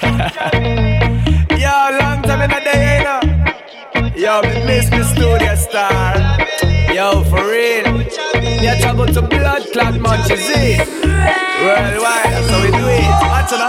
Yo, long time in the day, you know. Yo, me miss me studio star. Yo, for real. Yeah, trouble to blood clot munches, eh? Worldwide, that's how we do it. Watch it.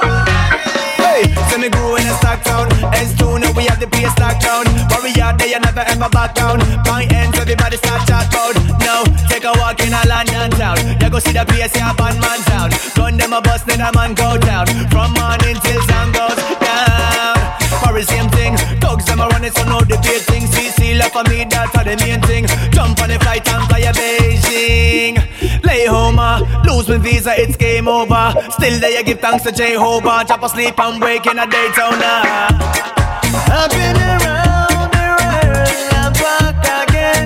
Hey, so me grew in a stock town. S2, now we have the place locked down. Warrior, they never ever back down. Point ends, everybody start chat about. Now, take a walk in a London town. You go see the place, yeah, bad man town. Gun them a bust, then a man go down. From morning till sun goes down. Paris, same thing. Dogs, them a running, so no debate thing. CC, love for me, that's the main thing. Jump on the flight and fly a Beijing. Lay home, uh, lose my visa, it's game over. Still there, you give thanks to Jehovah. Chop asleep wake in a Daytona. I've been around the world, I'm back again.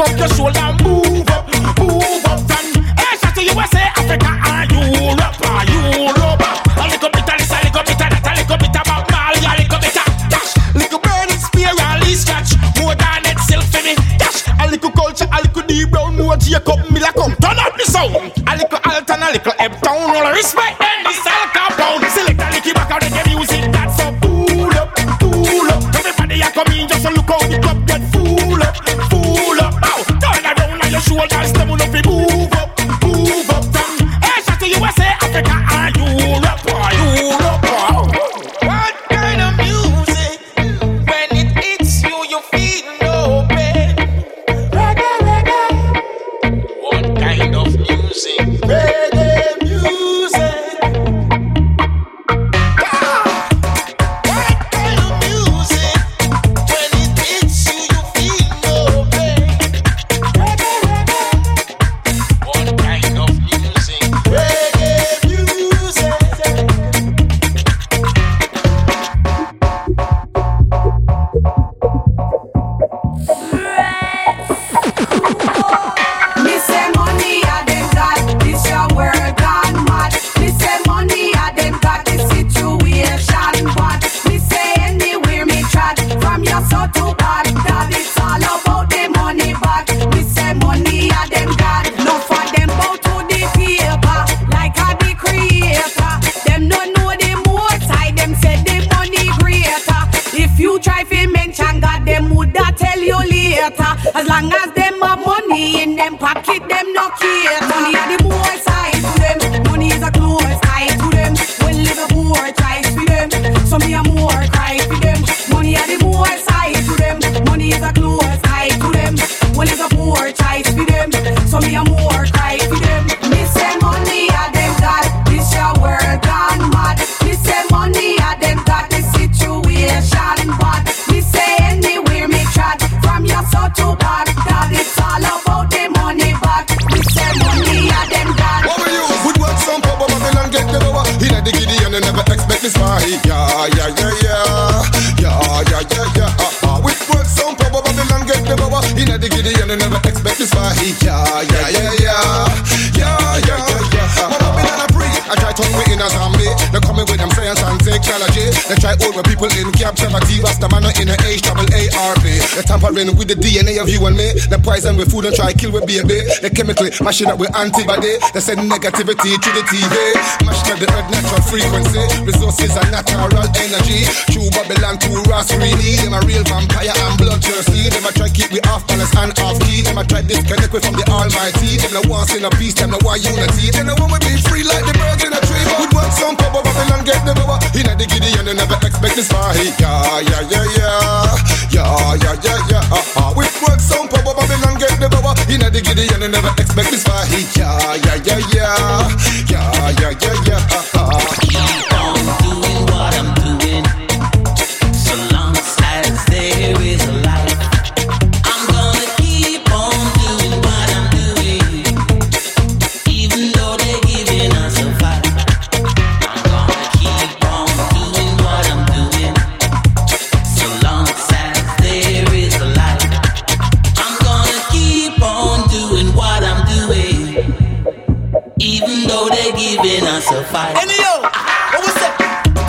Up your shoulder, move up, move up. Then Asia to USA, Africa and Europe, and Europe. A little bit of this, a little bit of that, a little bit about Marley, a little bit of dash. Little burning spear, a little scratch. More than itself for me, dash. A little culture, a little deep brown, more Jacob Miller come. Turn up the sound. A little Alton, a little Eptown, all respect then this all compound. And technology. They try hold my people in captivity. Rasta man I'm in a H double ARP. They tampering with the DNA of you and me. They poison with food and try kill with baby. They chemically mashing up with antibody. They send negativity to the TV. Mashing up the earth natural frequency. Resources are natural energy. True Babylon, true Ross really. Them a real vampire and bloodthirsty. Them a try keep we off balance and off key. Them a try disconnect we from the Almighty. Them no want in a peace. Them no want unity. Them no want we be free like the birds in a tree. Good work, some power Babylon get the power. In the Gideon, you never expect this far. Yeah, yeah, yeah, yeah. Yeah, yeah, yeah, yeah. Uh, uh. With work, some power Babylon get the power. In the Gideon, you never expect this far. Yeah, yeah, yeah, yeah. Yeah, yeah, yeah, yeah. Uh, giving us a. Anyhow, what was that?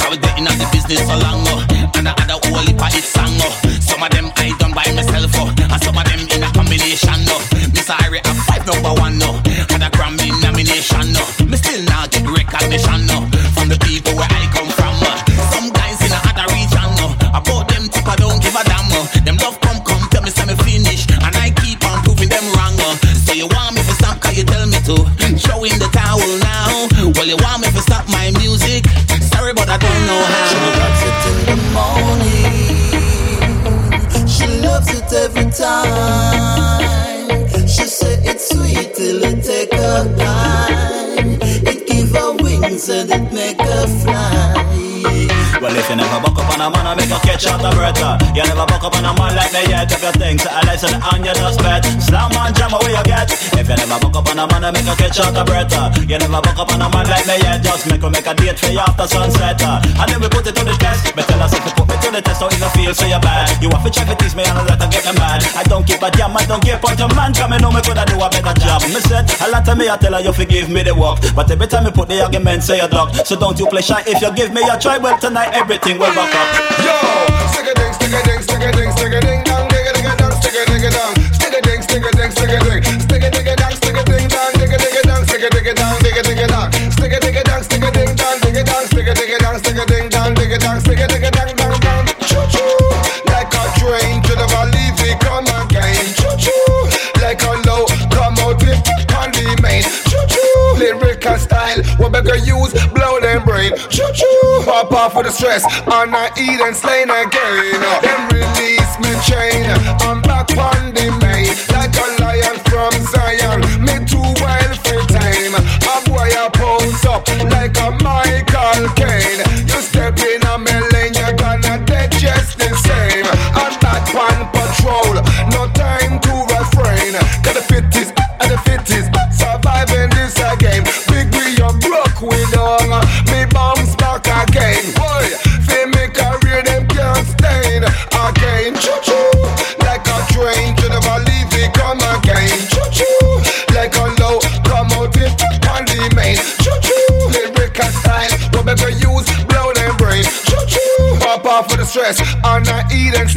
I was getting out the business so long, oh, and I had a whole heap of it song, oh. Some of them I done by myself, oh, and some of them in a combination, oh. Miss Irie have five number one, oh, her wings and never buck up on a man, I make a catch out the bertha. You never buck up on a man like me yet. If you think that I listen on you just bet. Slam and jam away you get. If you never buck up on a man, I make a catch out the bertha. You never buck up on a man like me yet. Just make a make a date for you after sunset. And then we put it to the test. Me tell us if you put me to the test, how you feel so you bad. You have to check it, tease me and let her get me mad. I don't keep a jam, I don't give punch a man. Come know me coulda do a better job. Me said a lot of me, I tell her you forgive me the work. But every time you put the argument, say you duck. So don't you play shy if you give me a try. Well tonight everything will back up. Yo, stick a ding, stick a ding, stick a ding, stick a ding, dong, dig a dig a dong, stick a dig a dong, stick a ding, stick a ding, stick a ding, stick a dig a dong, stick a ding a a dong, stick a dig a dong, a a stick a dig a dong, stick a ding dong, dig a better use, blow them brain, choo choo, pop off with the stress, and I eat and slain again, then release me chain, I'm back on the main, like a lion from Zion, me too wild for time, a boy a pose up, like a stress, and I eat and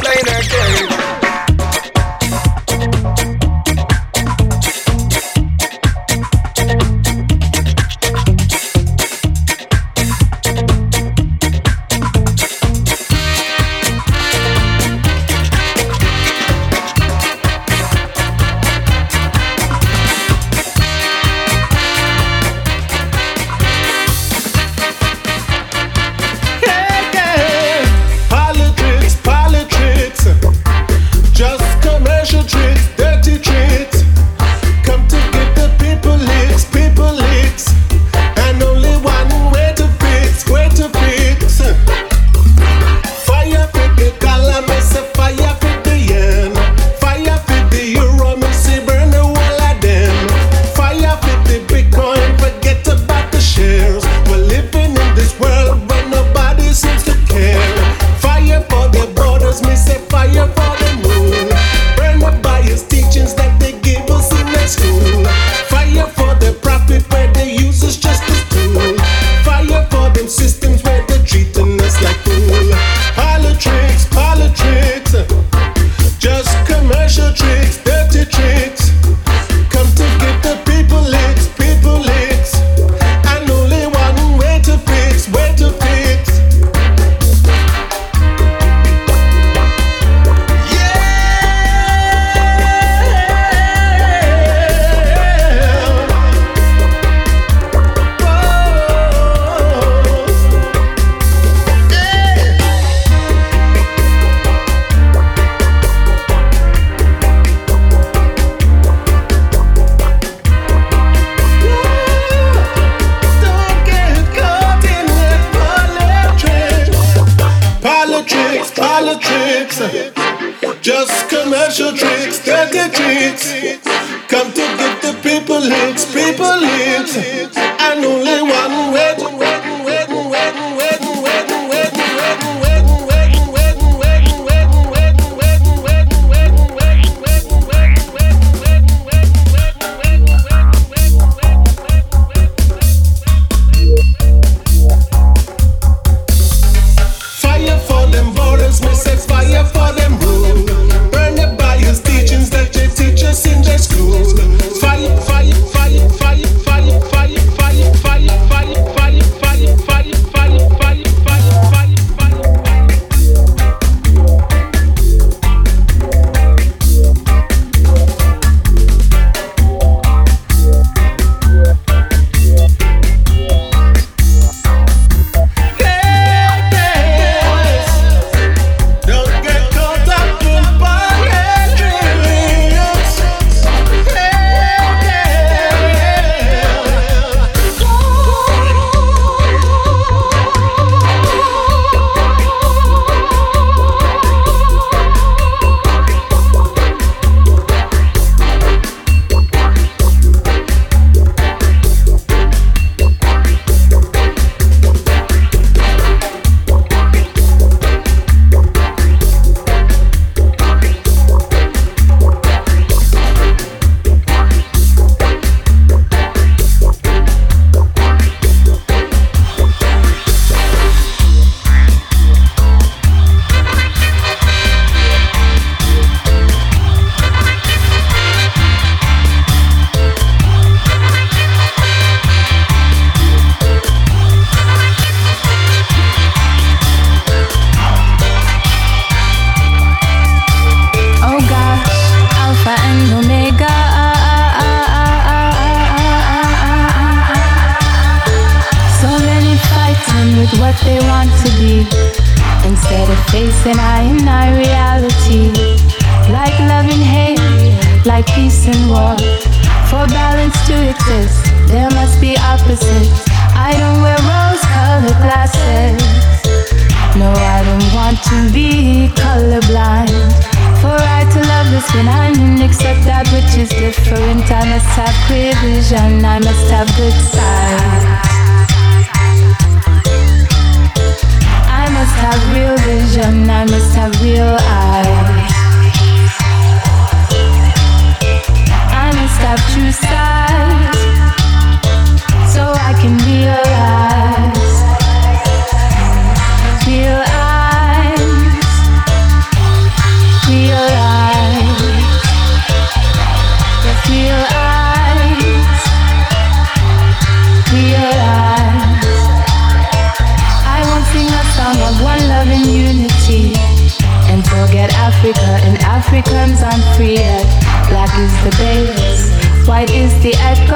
Africa and Africans aren't free yet. Black is the base, white is the echo.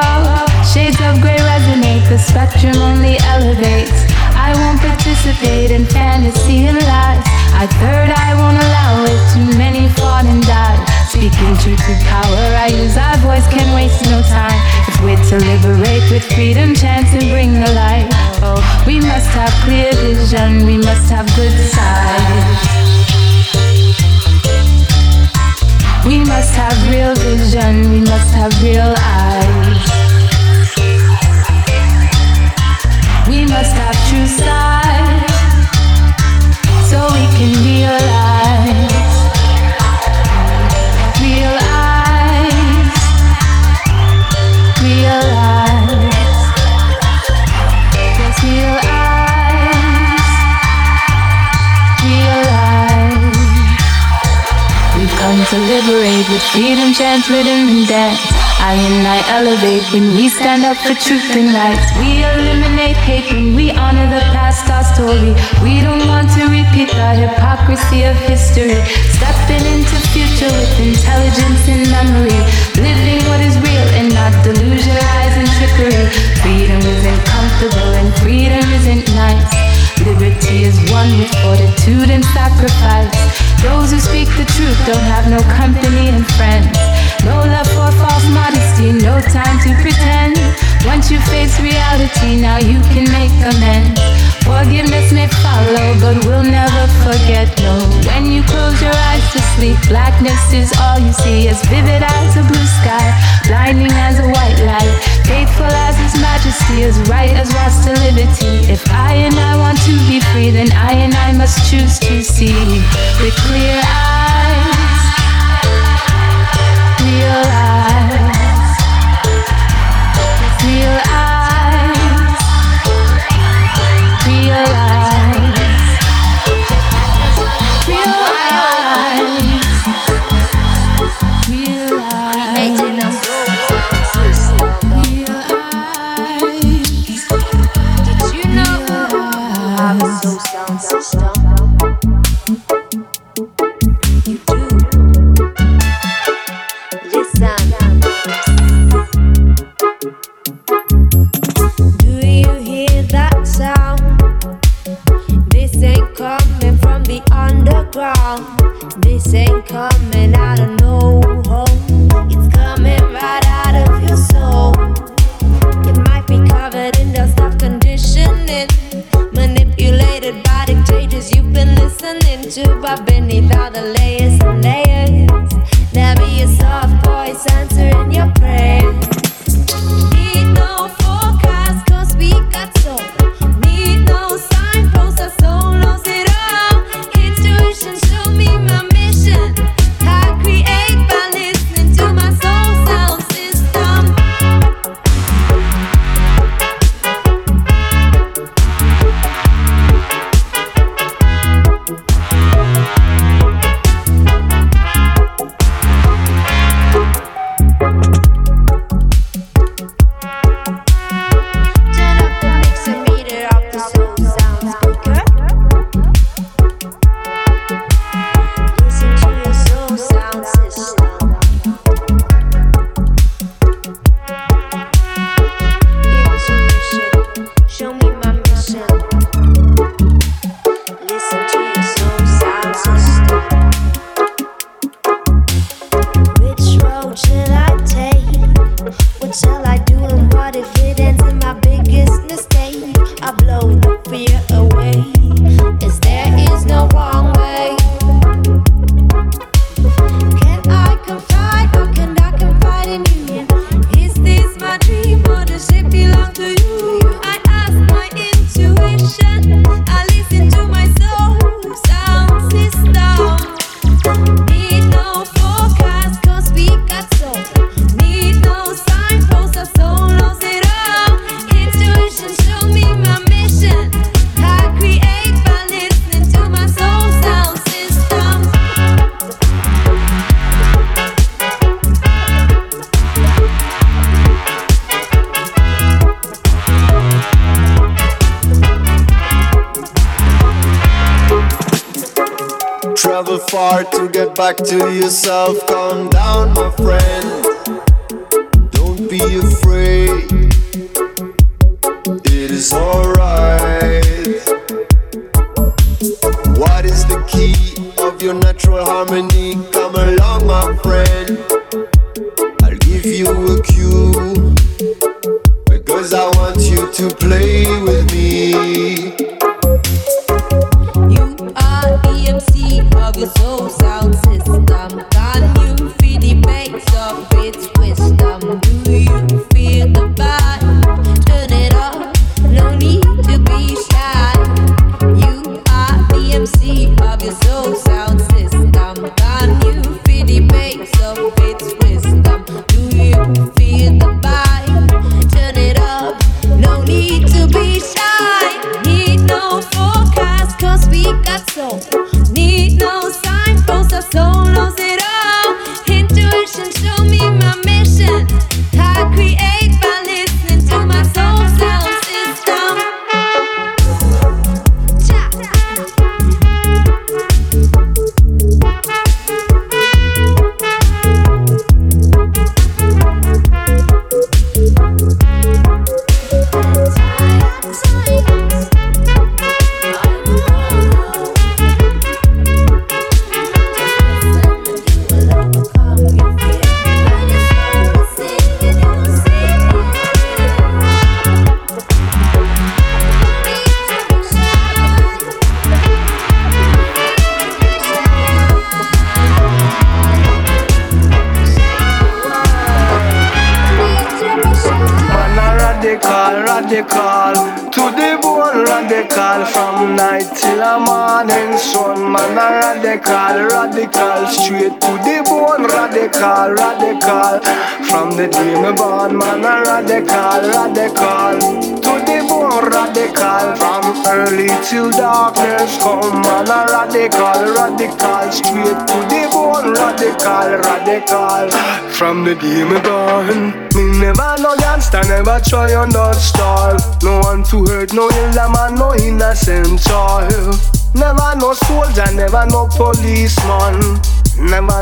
Shades of grey resonate, the spectrum only elevates. I won't participate in fantasy and lies. I third, I won't allow it. Too many fought and died. Speaking truth to power, I use our voice, can waste no time. If we're to liberate with freedom, chance and bring the light. Oh, we must have clear vision, we must have good sight. We must have real vision, we must have real eyes. We must have true sight, so we can realize. To liberate with freedom, chant, rhythm, and dance. I and I elevate when we stand up for truth and rights. We eliminate hate when we honor the past, our story. We don't want to repeat the hypocrisy of history. Stepping into future with intelligence and memory. Living what is real and not delusion, lies, and trickery. Freedom isn't comfortable and freedom isn't nice. Liberty is one with fortitude and sacrifice. Those who speak the truth don't have no company and friends. No love for false modesty, no time to pretend. Once you face reality, now you can make amends. Forgiveness may follow, but we'll never forget. No, when you close your eyes to sleep, blackness is all you see. As vivid as a blue sky, blinding as a white light, faithful as His Majesty, as right as Rasta liberty. If I and I to be free, then I and I must choose to see with clear eyes. Back to yourself.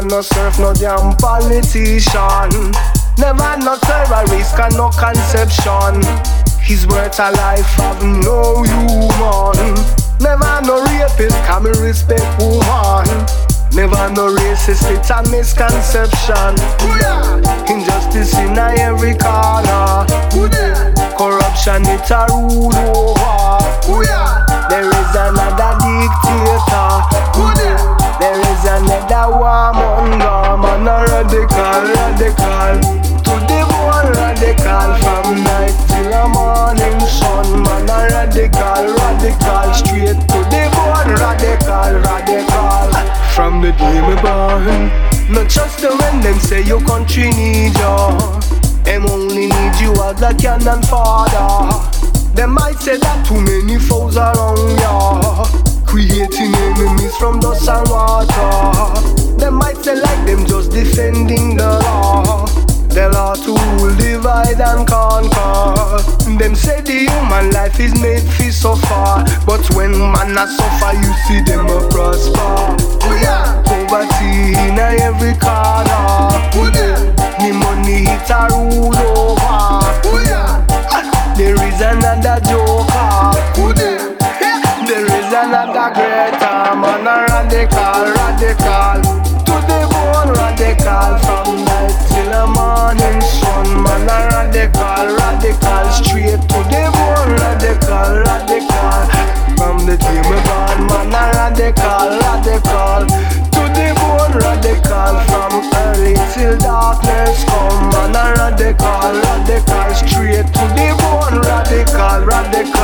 No surf, no damn politician Never no terrorist, and no conception His words a life of no human Never no rapist, can me respect woman Never no racist, it's a misconception. Injustice in every corner. Corruption, it's a rule over. There is another dictator. There is another warmonger. Man, a radical, radical. To the bone, radical. From night till the morning sun. Man, a radical, radical. Straight to the bone, radical, radical. From the day me born Not just the when them say your country need you Them only need you as a cannon father Them might say that too many foes around ya Creating enemies from dust and water Them might say like them just defending the law the law to rule, divide and conquer. Them say the human life is made for suffer, but when man a suffer, you see them a prosper. Poverty in every corner. The money it a rule over. There is another joker than like a greater man, a radical, radical. To the bone, radical. From night till the morning sun, man, a radical, radical. Straight to the bone, radical, radical. From the day we born, man, a radical, radical. To the bone, radical. From early till darkness come, man, a radical, radical. Straight to the bone, radical, radical.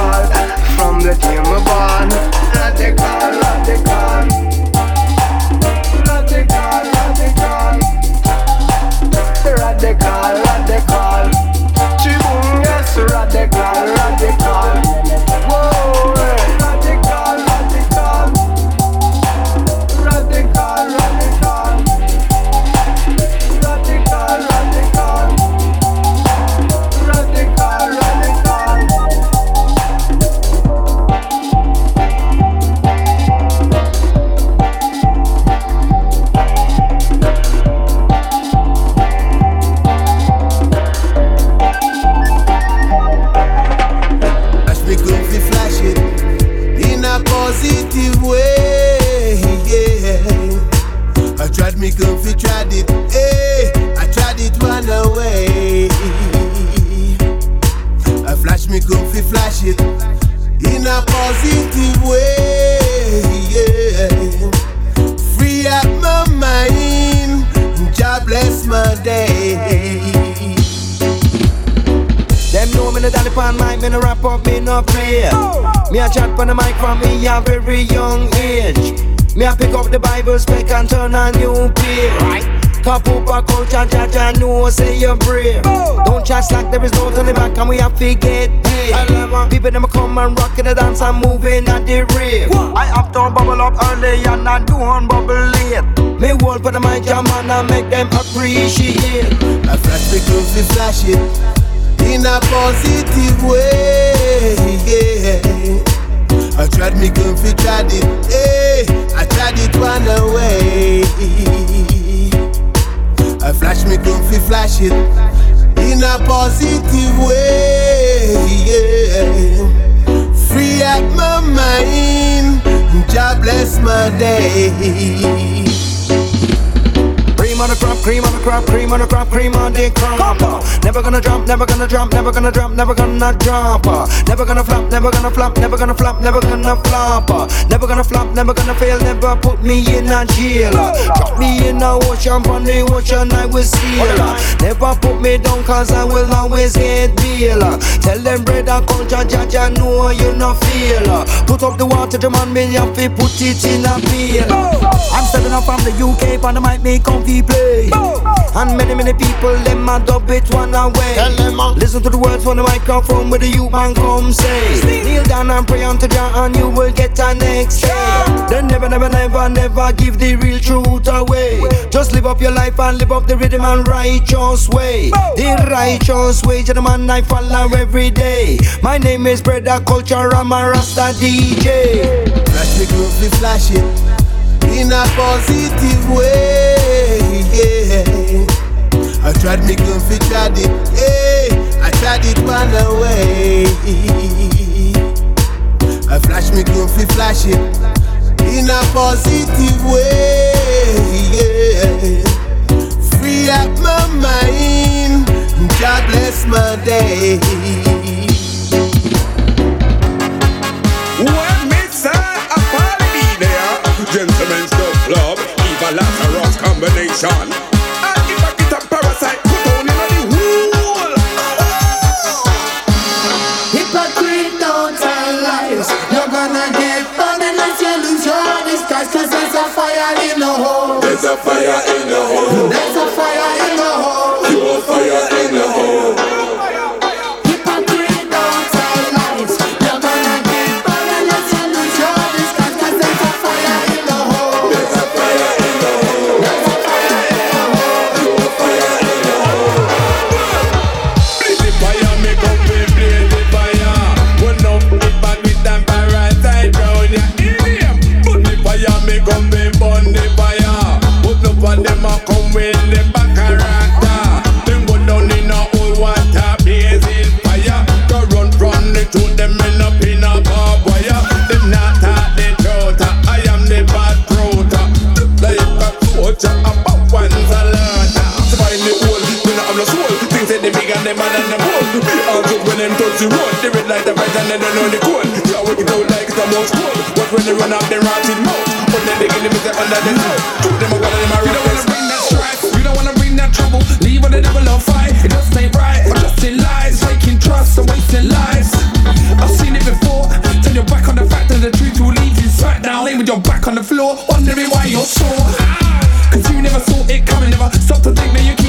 Flash it in a positive way. Yeah. Free up my mind, God bless my day. On the crop, cream on the crop, cream on the crop, cream on the crop. Never gonna drop, never gonna drop, never gonna drop, never gonna drop. Never gonna flop, never gonna flop, never gonna flop, never gonna flop. Never gonna flop, never gonna fail, never put me in a jail. Drop me in a ocean, on the ocean I will steal. Never put me down cause I will always get bail. Tell them brother culture, Jaja know you no feel. Put up the water, the man, me have to put it in a pail. I'm stepping up from the UK, on the mic, me comfy play. And many, many people, them a dub it one away. Uh. Listen to the words from the microphone where the youth man come say. Kneel down and pray unto Jah and you will get a next day. Then never, never, never, never give the real truth away. Just live up your life and live up the rhythm and righteous way. The righteous way, gentlemen, I follow every day. My name is Brother Culture, I'm a Rasta DJ. Flash the groove, we flash it in a positive way. Yeah. I tried me gun fi tried it, hey. I tried it one away. I flash me gun fi flash it in a positive way. Yeah. Free up my mind, God bless my day. Combination. And if I get a parasite, put on in the hole. Hypocrite, don't tell lies. You're gonna get burned unless you lose your disguise. Cause there's a fire in the hole. There's a fire in the hole. There's a fire in the hole. The road. They red like the bright and they don't know the. Yeah, we get out like it's the most cold. But when they run up, they rotted mouth. But then they get is under the snow. Two them a one of them You don't wanna bring that strife, you don't wanna bring that trouble. Leave with the devil on fight, it just ain't right. I'm just in lies, breaking trust and wasting lives. I've seen it before. Turn your back on the fact that the truth will leave you smack down, laying with your back on the floor, wondering why you're sore. Ah, Cause you never saw it coming, never stop to think that you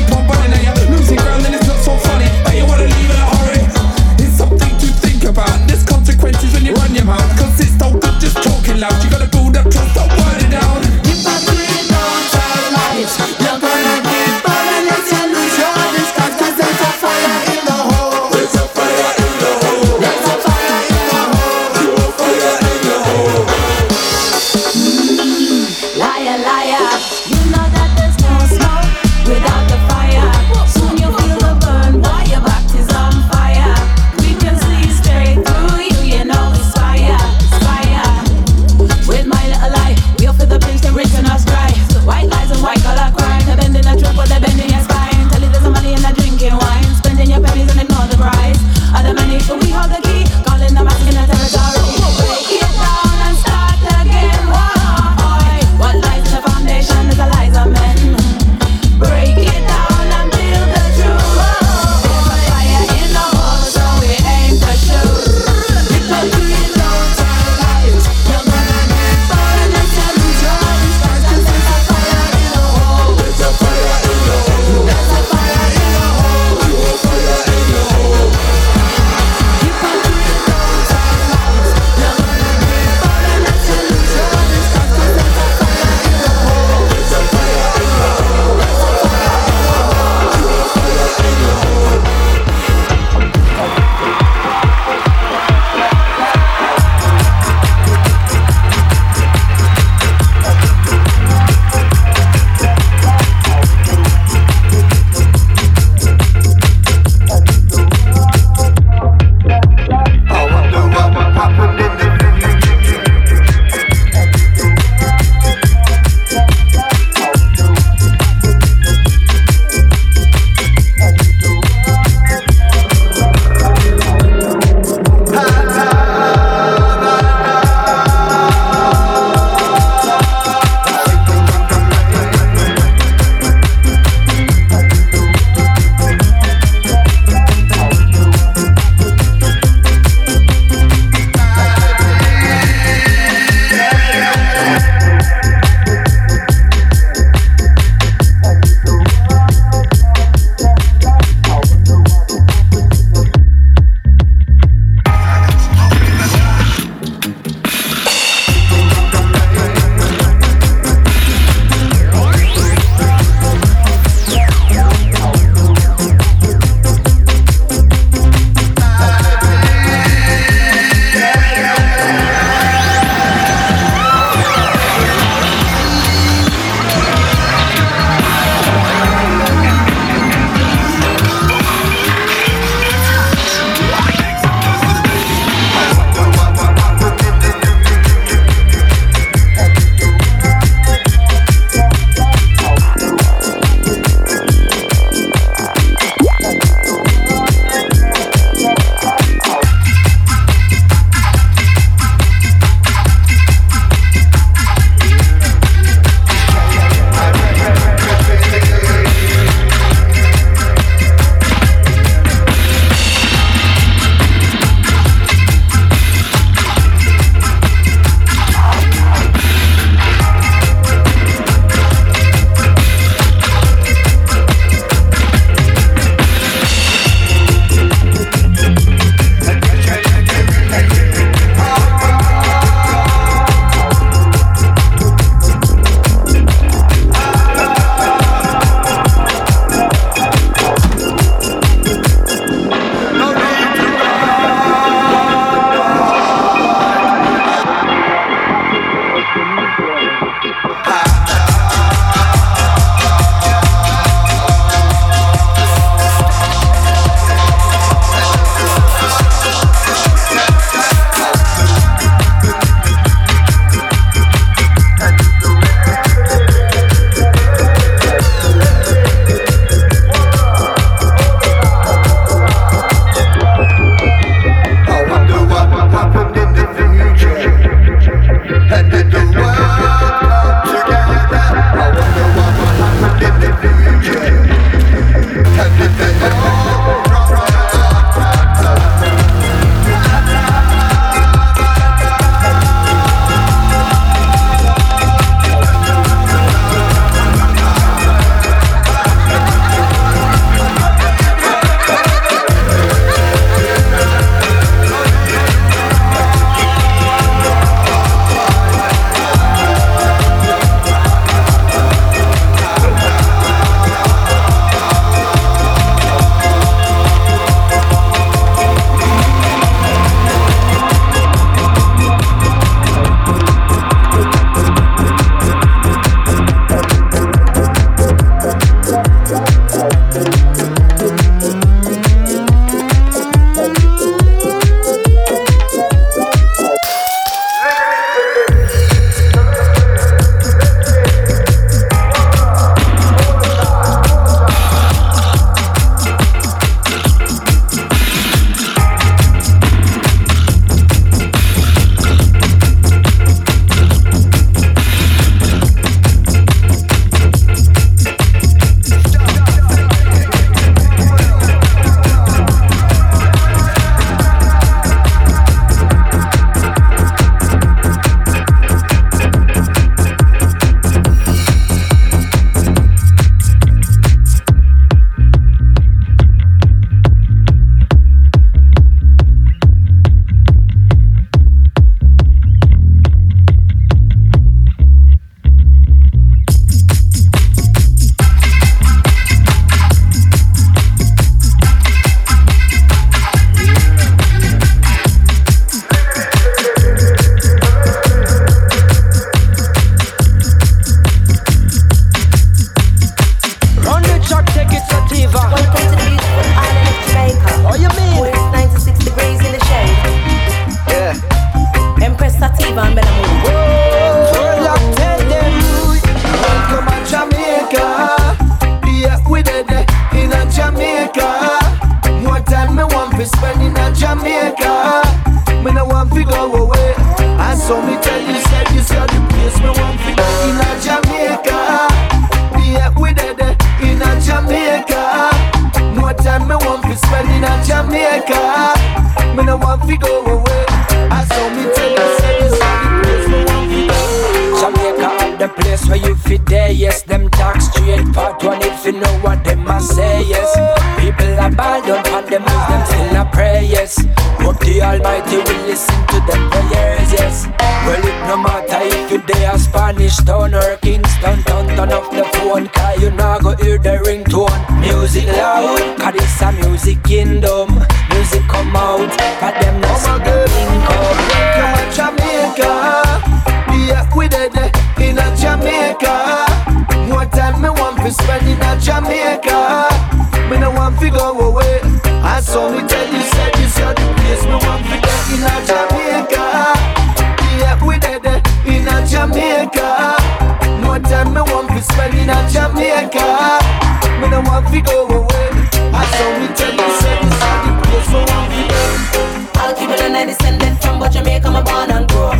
Me no want to go away. I saw me tell you, said this is the place me want to go. All people and I descended from but Jamaica, my born and grow.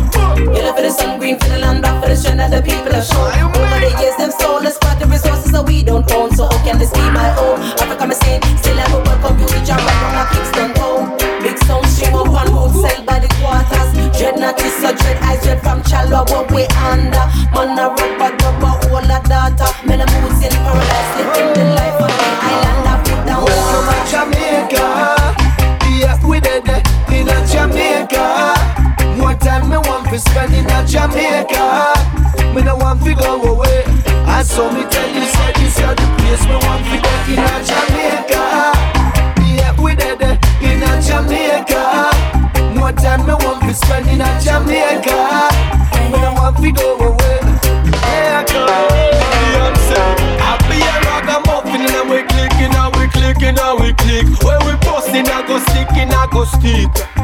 Yellow for the sun, green for the land, black for the strength that the people have shown. Over the years, them stole the spot, the resources that we don't own. So how can this be my own? Africa, me saying, still have a welcome you to jam back from my Kingston town. Big sound stream up on road, sell by the quarters. Dread not so dread eyes, dread from Chalwa, what we under. Man, a rubber, rubber, all a data. Men, a moves in paradise, living the life time me want to spend in Jamaica. Me no want to go away. I saw me tell you, said this is the place me want to go in a Jamaica. Yeah, we dead in a Jamaica. More time me want to spend in a Jamaica. Me no want to go away. Yeah. I be a ragamuffin and we clicking and we clicking and we click. When we busting, I go sticking, I go stick.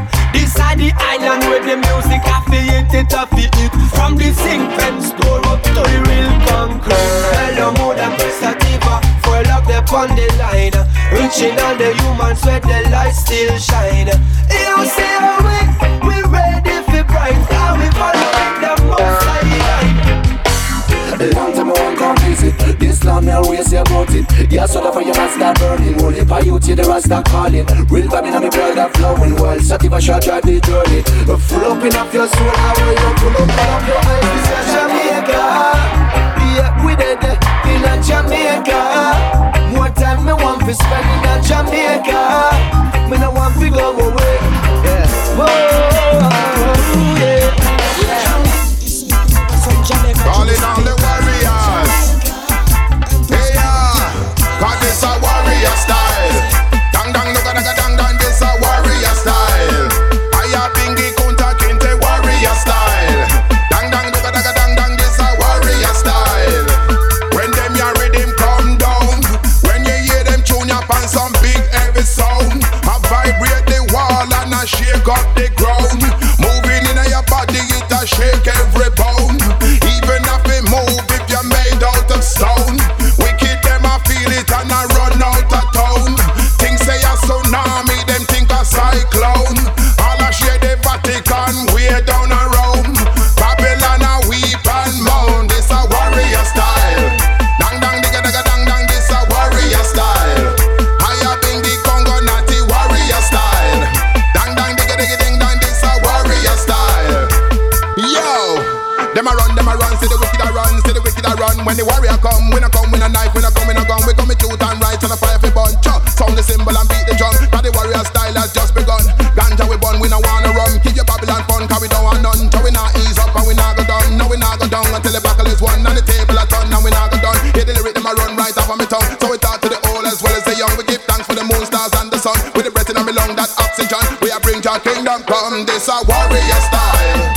The island where the music I feel it, it I feel it. From the zinc fence store up to the real concrete. Hello, more than Sativa, full up the on the line. Reaching all the humans where the light still shine. You see how we, we ready visit This land me always say about it. Yeah, so the fire must start burning. It by you till the rasta calling. Real vibing on me blood and flowing. World sativa shall drive the journey. Full up in up your soul I will you pull up in up your eyes. This is Jamaica. Yeah, we dead eh, in a Jamaica. More time me want to spend in a Jamaica. Me no want to go away. Yeah. Whoa, a kingdom come, this a warrior style.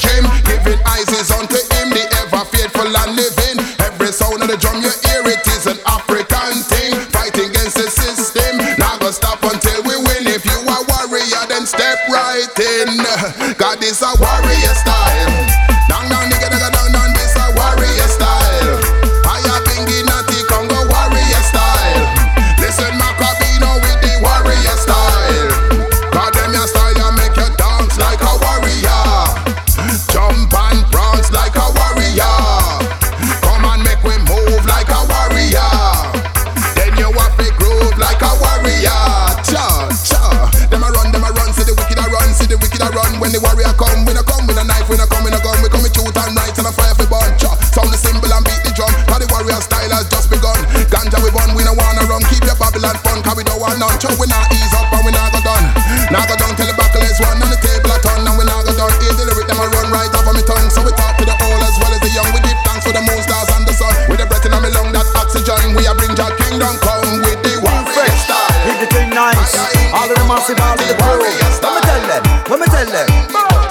The. Giving eyes is unto him, the ever faithful and living. Every sound of the drum you hear, it is an African thing. Fighting against the system, not gonna stop until we win. If you are warrior, then step right in. God is a warrior style.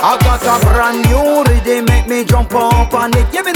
I got a brand new rhythm, make me jump up on it. Yeah, me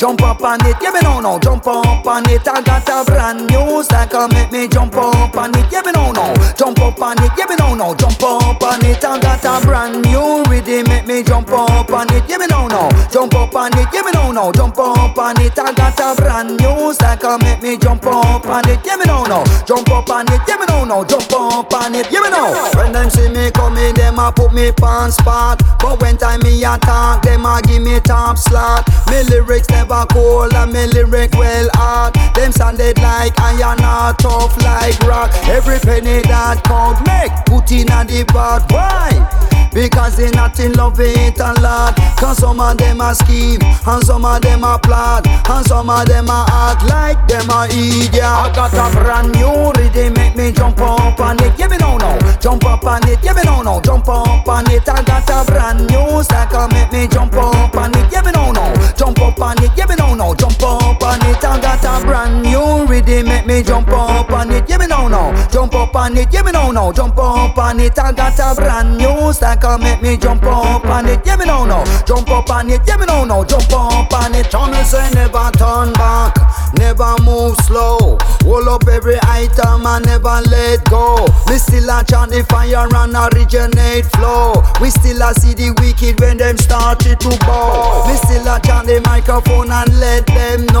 jump up on it. Yeah, me no no, jump up on it. I got a brand new stacker, make me jump up on it. Yeah, me no no, jump up on it. Yeah, me no no, jump up on it. I got a brand new rhythm, make me jump up on it. Yeah, me no no, jump up on it. Yeah, me no no, jump up on it. I got a brand new stacker, make me jump up on it. Yeah, me no no, jump up on it. Yeah, me no no, jump up on it. Yeah, me no. When them see me coming, them a put me pants spot. But when time me attack, them a give me top slot. Me lyrics never cold and me lyric well hard. Them sounded like iron or tough like rock. Every penny that count make put in a the pot. Why? Because they not in love with it a lot. Cause some of them a scheme And some of them a plot And some of them a act like them a idiot. I got a brand new rhythm Make me jump up on it. Yeah me no no Jump up on it Yeah me no no Jump up on it. I got a brand new stacker Make me jump up on it. Yeah me no no Jump up on it Yeah me no no Jump up on it. I got a brand new rhythm Make me jump up on it. Yeah me no no Jump up on it Yeah me no no Jump up on it. I got a brand new stacker Make me jump up on it. Yeah me no no. Jump up on it. Yeah me no no. Jump up on it. Me say never turn back. Never move slow. Hold up every item and never let go. Me still a chant the fire and originate flow. We still a see the wicked when them started to bow. Me still a chant the microphone and let them know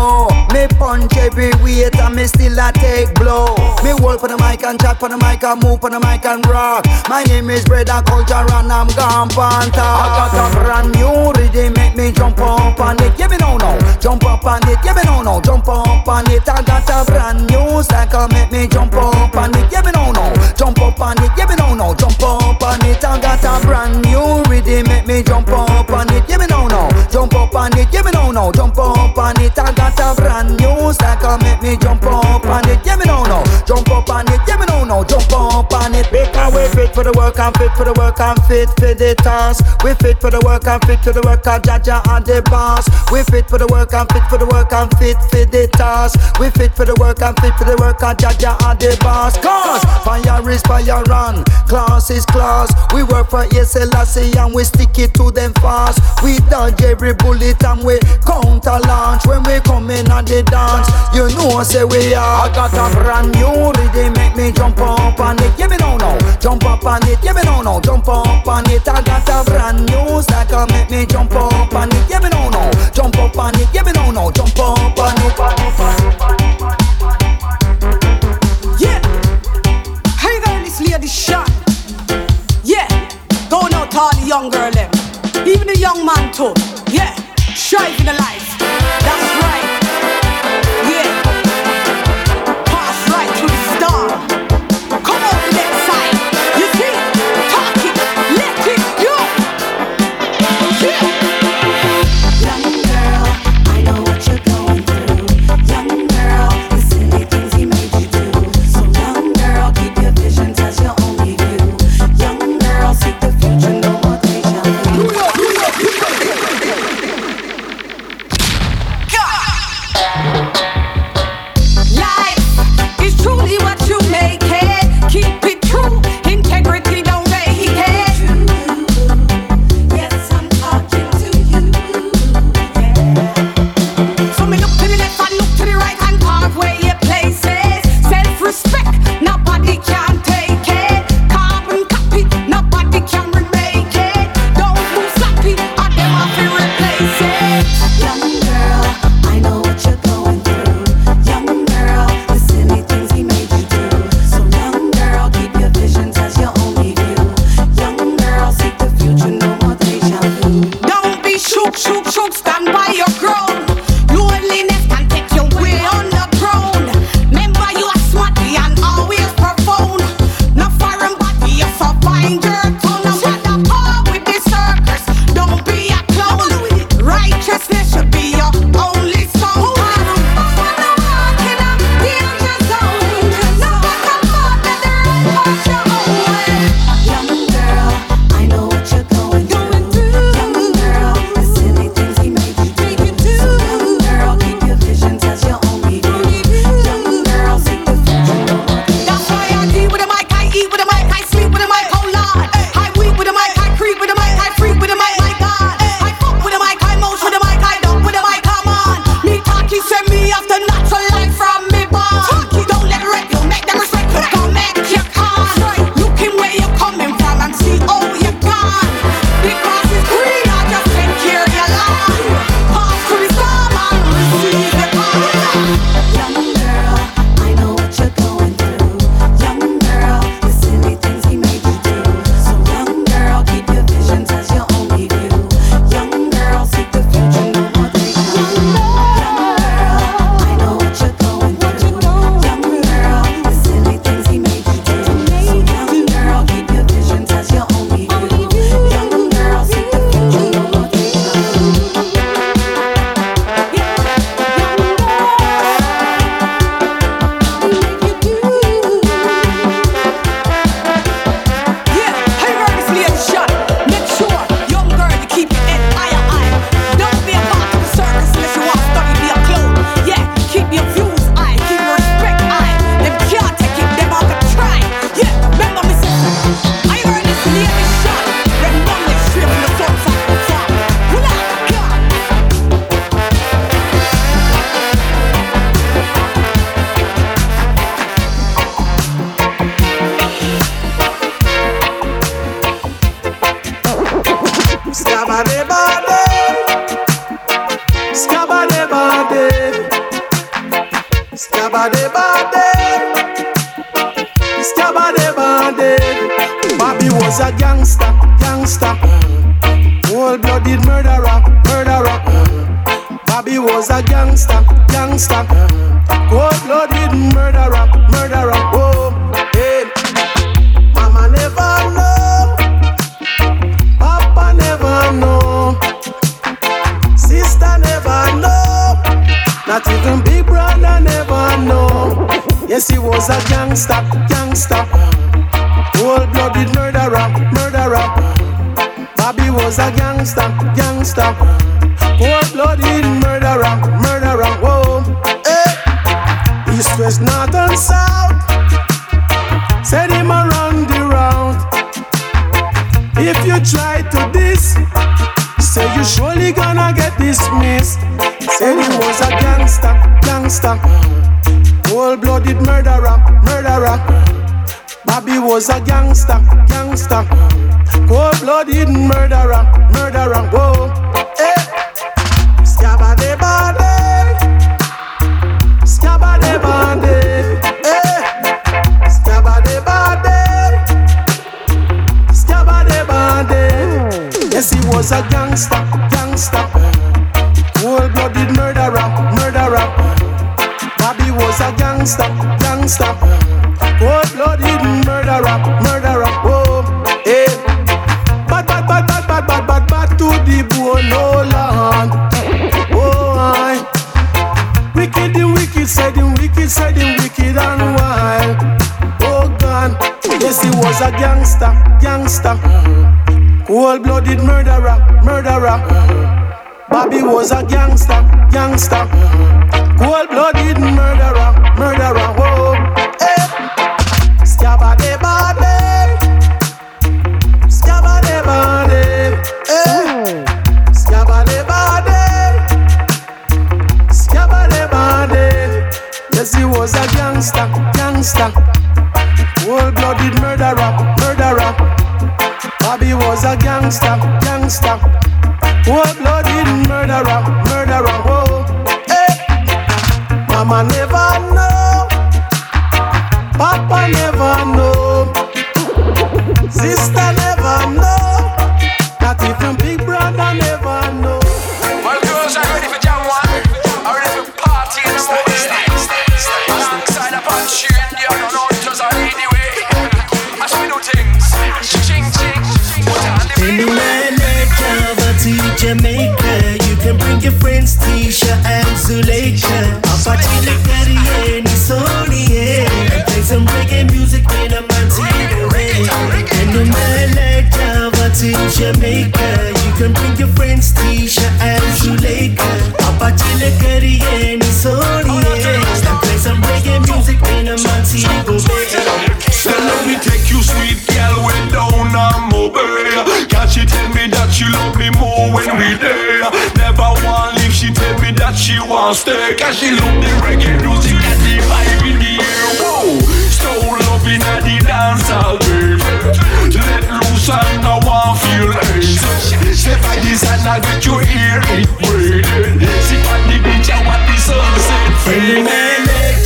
and me still a take blow. Me hold for the mic and chat for the mic and move for the mic and rock. My name is Brother Culture and I'm gone panther. I got a brand new rhythm make me jump up on it. Yeah me no no Jump up on it. Yeah me no no Jump up on it. I got a brand new stacker make me jump up on it. Yeah me no no Jump up on it. Yeah me no no Jump up on it. I got a brand new rhythm make me jump up on it. Yeah me no no up on it. Yeah me no no Jump up on it. I got a brand new stacker make me jump up on it. Yeah me no no Jump up on it. Yeah me no no Jump up Because we fit for the work I'm fit for the work I'm fit for the task. We fit for the work I'm fit for the work I'm Jaja and the boss. We fit for the work I'm fit for the work I'm fit for the task. We fit for the work I'm fit for the work I'm Jaja and the boss. Cause fire is fire run Class is class. We work for SLC and we stick it to them fast. We dodge every bullet and we counter launch When we come in on the dance. You know say we are. I got a brand new rhythm make me jump up on it. Yeah me no no Jump up on it Yeah me no no Jump up on it I got a brand new stacker make me jump up on it Yeah me no no Jump up on it Yeah me no no Jump up on it Yeah. You gonna this lady shot? Yeah. Going out to all the young girl them. Even the young man too. Yeah. Striving the life. Bobby was a gangster, gangster. Cold-blooded murderer, murderer. Whoa, hey. East, west, north, and south. Send him around the round. If you try to this, say you surely gonna get dismissed. Said he was a gangster, gangster. Cold-blooded murderer, murderer. Bobby was a gangster, gangster. Cold-blooded murderer, murderer. Whoa, eh. Scabba de body, scabba de body. Yes, he was a gangster, gangster. Cold-blooded murderer, murderer. Bobby was a gangster, gangster. Murderer, murderer. Whoa, hey. Bad, bad, bad, bad, bad, bad, bad, bad to the bone, no land. Oh, I. Wicked, the wicked, said the wicked, said the wicked and wild. Oh, God. Yes, he was a gangster, gangster. Cold-blooded murderer, murderer. Bobby was a gangster, gangster. Cold-blooded murderer, murderer. Whoa, gangster. Cold-blooded murderer, murderer. Bobby was a gangster, gangster. Cold-blooded murderer, murderer. Whoa, eh. Mama never know, Papa never know, Sister Jamaica, you can bring your friends Tisha and Zuleika. At the Caribbean, Sony, yeah. And play some reggae music in a Montego Bay. So let me take you, sweet girl, way down on Mobile. Cause she tell me that she love me more when we there. Never want leave, she tell me that she want stay. Cause she love the reggae music and the vibe in the air. Whoa, so loving at the dance all baby. Let and I want feel it. Say by this and I get you hear it waiting. Sit on the beach and watch the sunset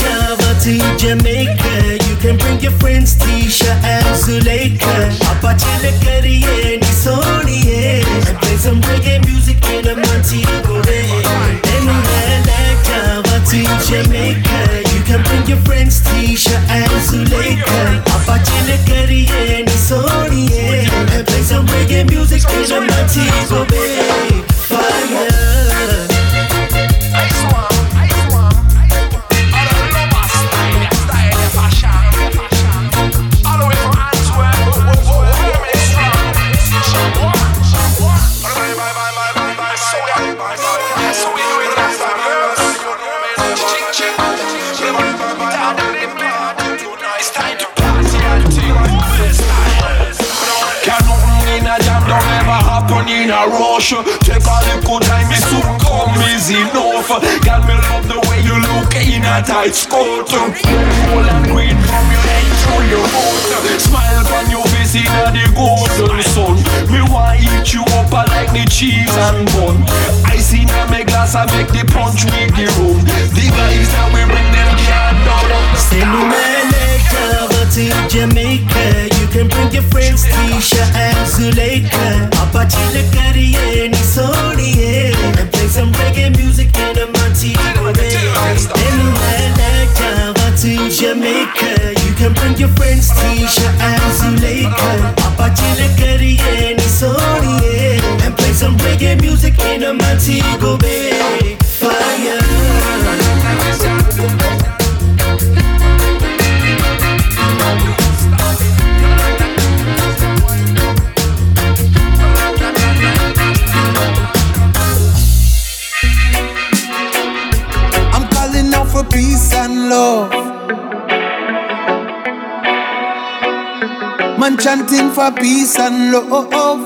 Java to Jamaica, you can bring your friends Tisha and Zuleika. Caribbean, Sony, yeah. And play some reggae music in a Montego Bay. Anywhere like Java to Jamaica, can bring your friends Tisha and Zuleika. The Caribbean, Sony, yeah. And play some reggae music in a Montego Bay. In a rush. Take a little time, me soon come easy enough. Girl, me love the way you look in a tight skirt. Gold and green from your head to your foot Smile on your face in a the golden sun. Me want eat you up like the cheese and bun. Ice in a me glass I make the punch with the rum. The vibes that we bring them can't to Jamaica. You can bring your friends, Tisha and Zuleika. Apache Lakaria and Isonia. And play some reggae music in a microwave. Anywhere like Java to Jamaica. You can bring your friends, Tisha and Zuleika. Apache Lakaria and Isonia. And play some reggae music in a Montego Bay. Love. Man chanting for peace and love.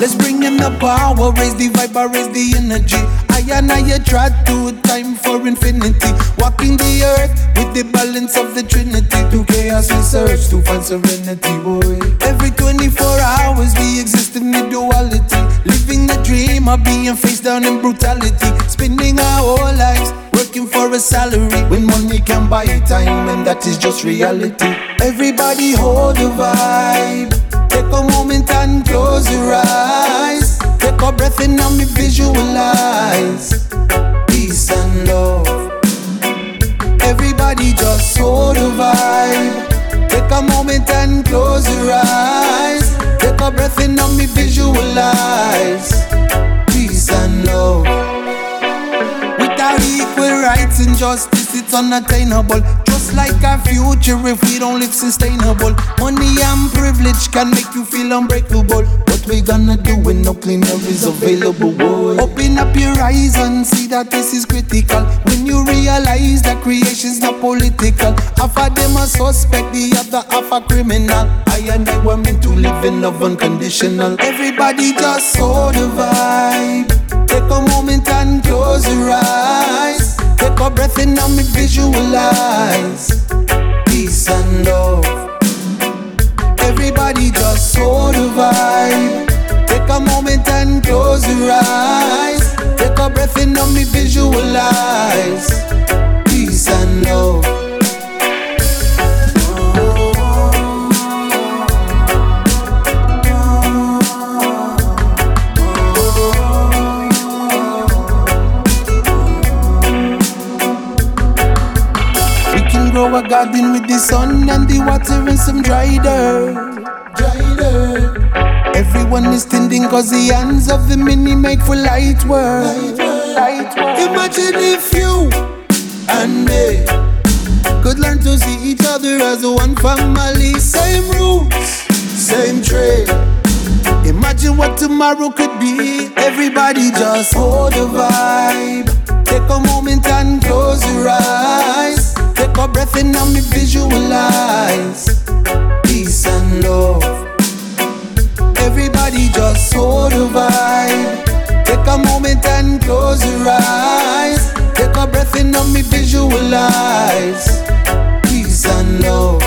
Let's bring in the power, raise the vibe, raise the energy. I and I try to time for infinity. Walking the earth with the balance of the Trinity. To chaos we search to find serenity, boy. Every 24 hours we exist in the duality. Living the dream of being face down in brutality. Spending our whole lives working for a salary. When money can buy time, and that is just reality. Everybody hold the vibe. Take a moment and close your eyes. Take a breath in and me visualize peace and love. Everybody just hold the vibe. Take a moment and close your eyes. Take a breath in and me visualize peace and love. Equal rights and justice, it's unattainable. Just like our future, if we don't live sustainable. Money and privilege can make you feel unbreakable. What we gonna do when no clean air is available? Boy? Open up your eyes and see that this is critical. When you realize that creation's not political, half of them a suspect, the other half a criminal. I and I were meant to live in love unconditional. Everybody just hold the vibe. Take a moment and close your eyes. Take a breath in and me visualize peace and love. Everybody just hold the vibe. Take a moment and close your eyes. Take a breath in and me visualize peace and love. Garden with the sun and the water and some dry dirt. Dry dirt. Everyone is tending cause the hands of the many make for light work. Light work. Imagine if you and me could learn to see each other as one family. Same roots, same trade. Imagine what tomorrow could be. Everybody just hold the vibe. Take a moment and close your eyes. Take a breath in and me visualize peace and love. Everybody just hold the vibe. Take a moment and close your eyes. Take a breath in and me visualize peace and love.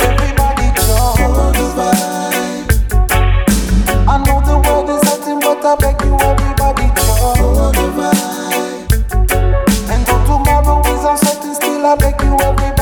Everybody just hold the vibe. I know the world is hurting, but I beg you, everybody, just hold the vibe. till I make you happy.